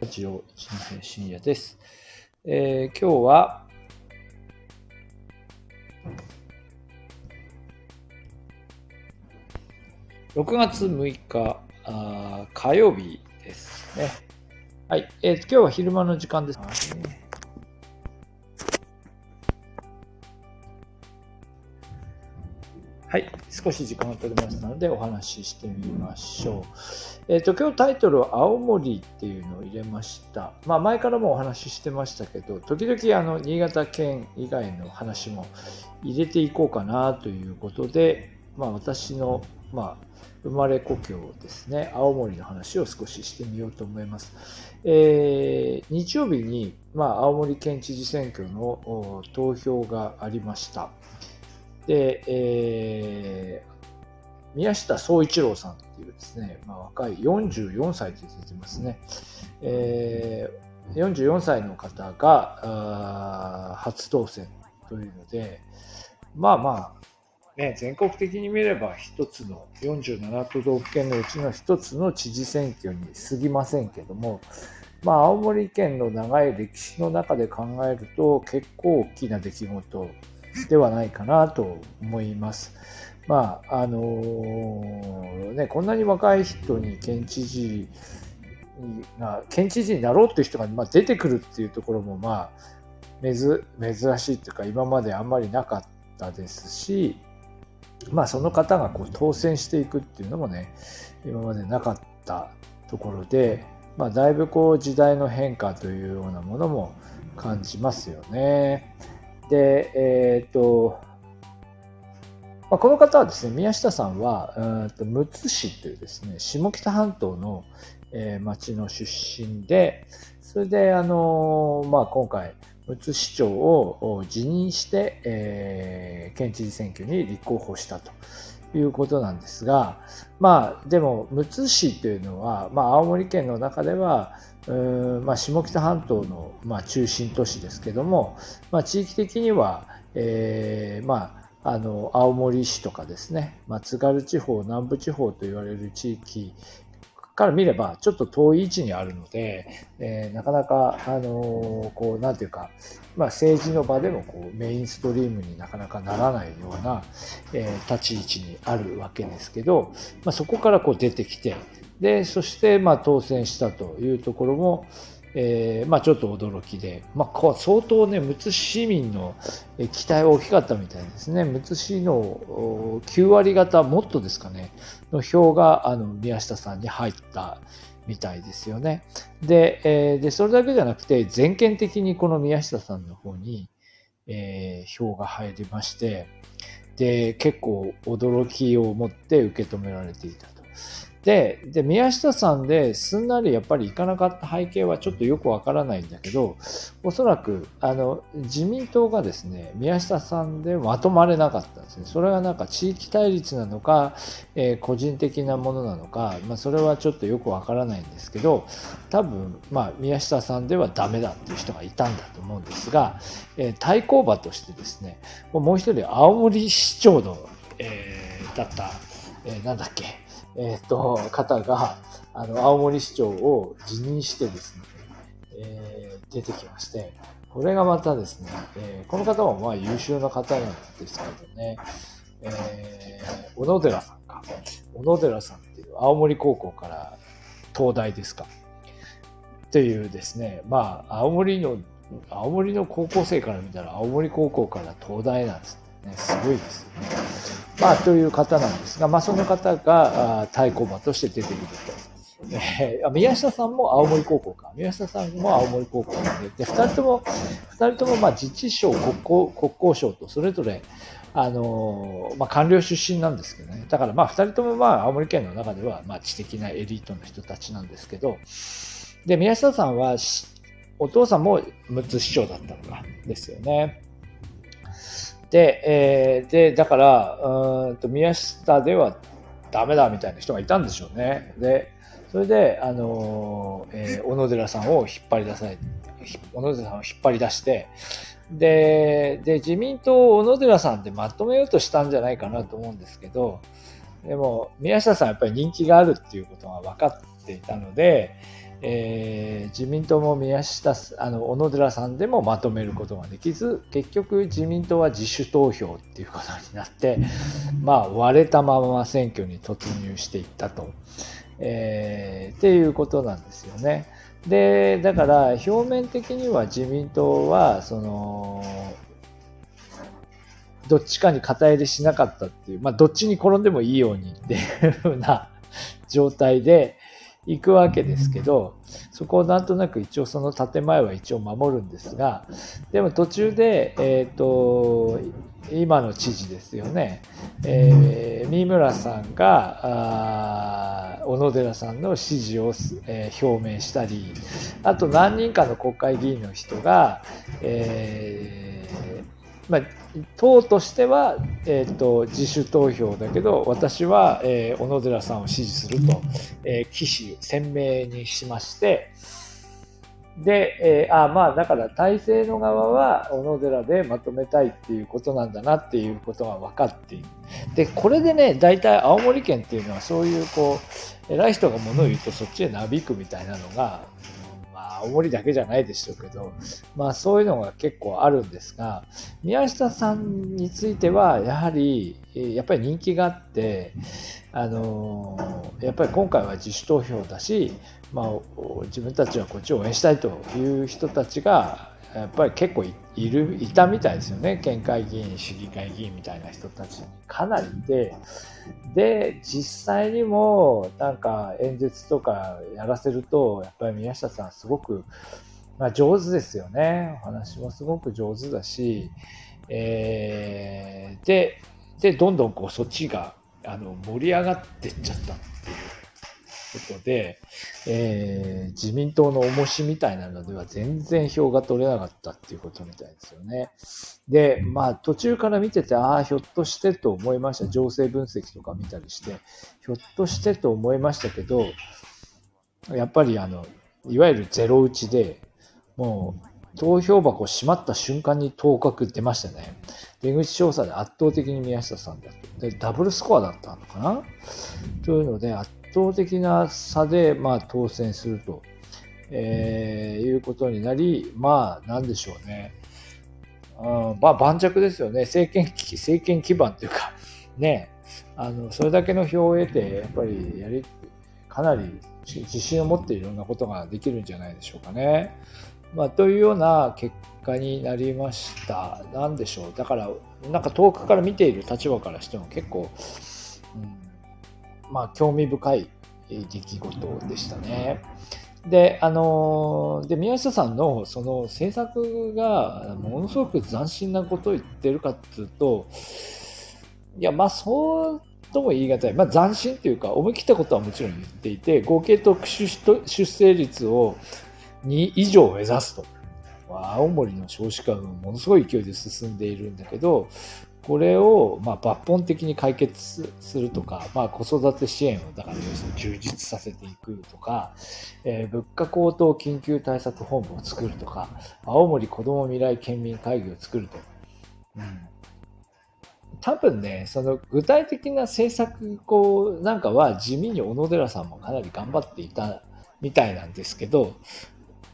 ラジオ一日深夜です。えー、今日は、6月6日あ火曜日ですね。はい、えー、今日は昼間の時間です。はい、少し時間が取れましたのでお話ししてみましょう。えっ、ー、と今日タイトルは青森っていうのを入れました。まあ前からもお話ししてましたけど、時々あの新潟県以外の話も入れていこうかなということで、まあ私のまあ生まれ故郷ですね、青森の話を少ししてみようと思います。えー、日曜日に、まあ、青森県知事選挙の投票がありました。で、えー、宮下総一郎さんっていうですね、まあ、若い44歳って出てますね。えー、44歳の方が初当選というので、まあまあ、ね、全国的に見れば一つの47都道府県のうちの一つの知事選挙に過ぎませんけども、まあ、青森県の長い歴史の中で考えると結構大きな出来事ではないかなと思います。まああのー、ね、こんなに若い人に県知事が県知事になろうっていう人が、ま、出てくるっていうところもまあ珍しいっていうか今まであんまりなかったですし、まあ、その方がこう当選していくっていうのもね今までなかったところで、まあ、だいぶこう時代の変化というようなものも感じますよね。で、えっ、と、まあ、この方はですね、宮下さんは、うんとむつ市というですね、下北半島の、えー、町の出身で、それで、あのまあ、今回、むつ市長を辞任して、えー、県知事選挙に立候補したということなんですが、まあ、でも、むつ市というのは、まあ、青森県の中では、まあ、下北半島の、まあ、中心都市ですけども、まあ、地域的には、えーまあ、あの青森市とかですね、まあ、津軽地方南部地方と言われる地域から見ればちょっと遠い位置にあるので、えー、なかなか、あのー、こうなんていうか、まあ、政治の場でもこうメインストリームになかなかならないような、えー、立ち位置にあるわけですけど、まあ、そこからこう出てきてでそしてまあ当選したというところも、えー、まあ、ちょっと驚きで、まあ、相当ね、むつ市民の期待は大きかったみたいですね。むつ市の9割方、もっとですかね、の票があの宮下さんに入ったみたいですよね。で、えー、でそれだけじゃなくて、全県的にこの宮下さんの方に、えー、票が入りまして、で、結構驚きを持って受け止められていたと。でで宮下さんですんなりやっぱりいかなかった背景はちょっとよくわからないんだけどおそらくあの自民党がですね宮下さんでまとまれなかったんですね。それがなんか地域対立なのか、えー、個人的なものなのか、まあ、それはちょっとよくわからないんですけど多分、まあ、宮下さんではダメだっていう人がいたんだと思うんですが、えー、対抗馬としてですねもう一人青森市長の、えー、だった、えー、なんだっけえっ、ー、と、方が、あの、青森市長を辞任してですね、えー、出てきまして、これがまたですね、えー、この方もまあ優秀な方なんですけどね、えー、小野寺さんか。小野寺さんっていう青森高校から東大ですか。というですね、まあ、青森の、青森の高校生から見たら青森高校から東大なんですね。すごいですよね。まあ、という方なんですが、まあ、その方が対抗馬として出てくると。えー、宮下さんも青森高校か。宮下さんも青森高校で、で、二人とも、二人とも、まあ、自治省、国交、国交省と、それぞれ、あのー、まあ、官僚出身なんですけどね。だから、まあ、二人とも、まあ、青森県の中では、まあ、知的なエリートの人たちなんですけど、で、宮下さんは、お父さんも6つ市長だったのか、ですよね。で、えー、で、だから、うんと宮下ではダメだみたいな人がいたんでしょうね。で、それで、あのー、えー、小野寺さんを引っ張り出され小野寺さんを引っ張り出して、で、で、自民党を小野寺さんでまとめようとしたんじゃないかなと思うんですけど、でも、宮下さんやっぱり人気があるっていうことが分かっていたので、えー、自民党も宮下あの小野寺さんでもまとめることができず結局自民党は自主投票っていうことになってまあ割れたまま選挙に突入していったと、えー、っていうことなんですよね。でだから表面的には自民党はそのどっちかに肩入れしなかったっていう、まあ、どっちに転んでもいいようにっていうふうな状態で、行くわけですけど、そこをなんとなく一応その建前は一応守るんですが、でも途中で、えっ、ー、と、今の知事ですよね、えー、三村さんが小野寺さんの支持を、えー、表明したり、あと何人かの国会議員の人が、えーまあ、党としては、えーと、自主投票だけど私は、えー、小野寺さんを支持すると、えー、岸鮮明にしましてで、えー、あまあだから体制の側は小野寺でまとめたいっていうことなんだなっていうことが分かっている。でこれでね大体青森県っていうのはそういうこう偉い人が物を言うとそっちへなびくみたいなのが青森だけじゃないでしょうけど、まあそういうのが結構あるんですが、宮下さんについては、やはり、やっぱり人気があって、あのやっぱり今回は自主投票だし、まあ、自分たちはこっちを応援したいという人たちがやっぱり結構いるいたみたいですよね。県会議員市議会議員みたいな人たち。かなりいて。で実際にもなんか演説とかやらせるとやっぱり宮下さんすごく、まあ、上手ですよね。お話もすごく上手だし、えー、ででどんどんこうそっちがあの盛り上がってっちゃったっていう。ことで、えー、自民党の重しみたいなのでは全然票が取れなかったっていうことみたいですよね。で、まあ途中から見てて、ああ、ひょっとしてと思いました。情勢分析とか見たりして、ひょっとしてと思いましたけど、やっぱりあの、いわゆるゼロ打ちで、もう投票箱閉まった瞬間に当確出ましたね。出口調査で圧倒的に宮下さんだと。で、ダブルスコアだったのかな？というので、圧倒的な差で、まあ、当選すると、えー、いうことになり、まあ、なんでしょうね。うん、まあ、盤石ですよね。政権、政権基盤というか、ね、あの、それだけの票を得て、やっぱり、やり、かなり自信を持っていろんなことができるんじゃないでしょうかね。まあ、というような結果になりました。なんでしょう。だから、なんか遠くから見ている立場からしても結構、まあ、興味深い出来事でしたね。で、あので、宮下さんのその政策がものすごく斬新なことを言ってるかっていうと、いや、まあ、そうとも言い難い。まあ、斬新っていうか、思い切ったことはもちろん言っていて、合計特殊出生率を2以上目指すと。青森の少子化がものすごい勢いで進んでいるんだけど、これをまあ抜本的に解決するとか、まあ、子育て支援をだから充実させていくとか、えー、物価高騰緊急対策本部を作るとか、青森子ども未来県民会議を作ると。うん多分ね、その具体的な政策こうなんかは地味に小野寺さんもかなり頑張っていたみたいなんですけど、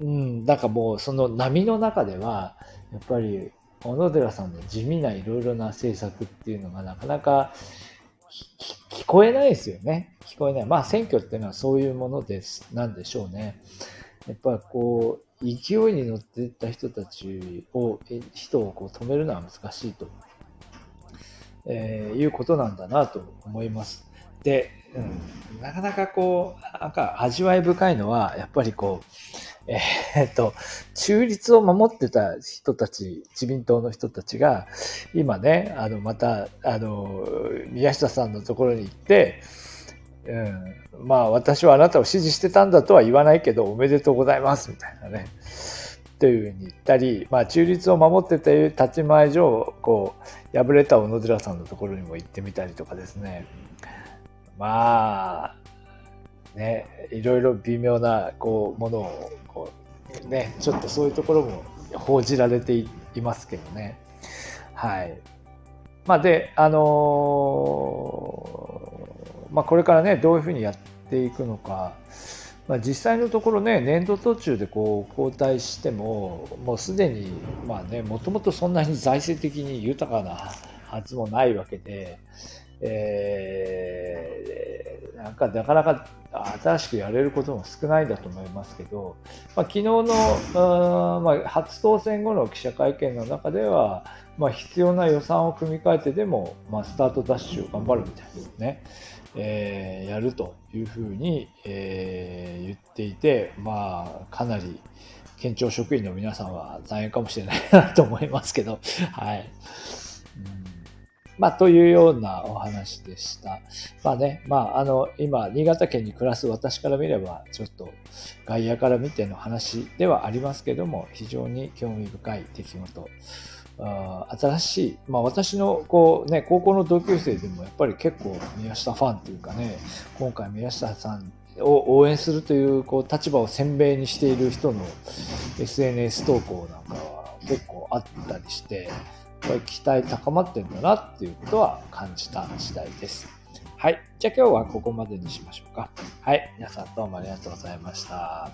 うん、なんかもうその波の中では、やっぱり小野寺さんの地味ないろいろな政策っていうのがなかなか聞こえないですよね。聞こえない。まあ選挙っていうのはそういうものです、なんでしょうね。やっぱこう、勢いに乗っていった人たちを、人をこう止めるのは難しいと、えー、いうことなんだなと思います。で、うん、なかなかこう、なんか味わい深いのは、やっぱりこう、えー、っと、中立を守ってた人たち、自民党の人たちが、今ね、あの、また、あの、宮下さんのところに行って、うん、まあ、私はあなたを支持してたんだとは言わないけど、おめでとうございます、みたいなね。というふうに言ったり、まあ、中立を守ってという立ち前上、こう、敗れた小野寺さんのところにも行ってみたりとかですね。まあ、ね、いろいろ微妙なこうものをこう、ね、ちょっとそういうところも報じられていますけどね。はい。まあ、で、あのー、まあ、これからね、どういうふうにやっていくのか、まあ、実際のところね、年度途中でこう交代しても、もうすでに、まあね、もともとそんなに財政的に豊かなはずもないわけで、えー、なんかなかなか新しくやれることも少ないんだと思いますけど、まあ、昨日の、まあ、初当選後の記者会見の中では、まあ、必要な予算を組み替えてでも、まあ、スタートダッシュを頑張るみたいなね、えー、やるというふうに、えー、言っていて、まあ、かなり県庁職員の皆さんは大変かもしれないなと思いますけど、はい。まあ、というようなお話でした。まあね、まあ、あの、今、新潟県に暮らす私から見れば、ちょっと外野から見ての話ではありますけども、非常に興味深い出来事。新しい、まあ私のこうね、高校の同級生でもやっぱり結構宮下ファンというかね、今回宮下さんを応援するというこう立場を鮮明にしている人の SNS 投稿なんかは結構あったりして、これ期待高まってんだなっていうことは感じた次第です。はい。じゃあ今日はここまでにしましょうか。はい。皆さんどうもありがとうございました。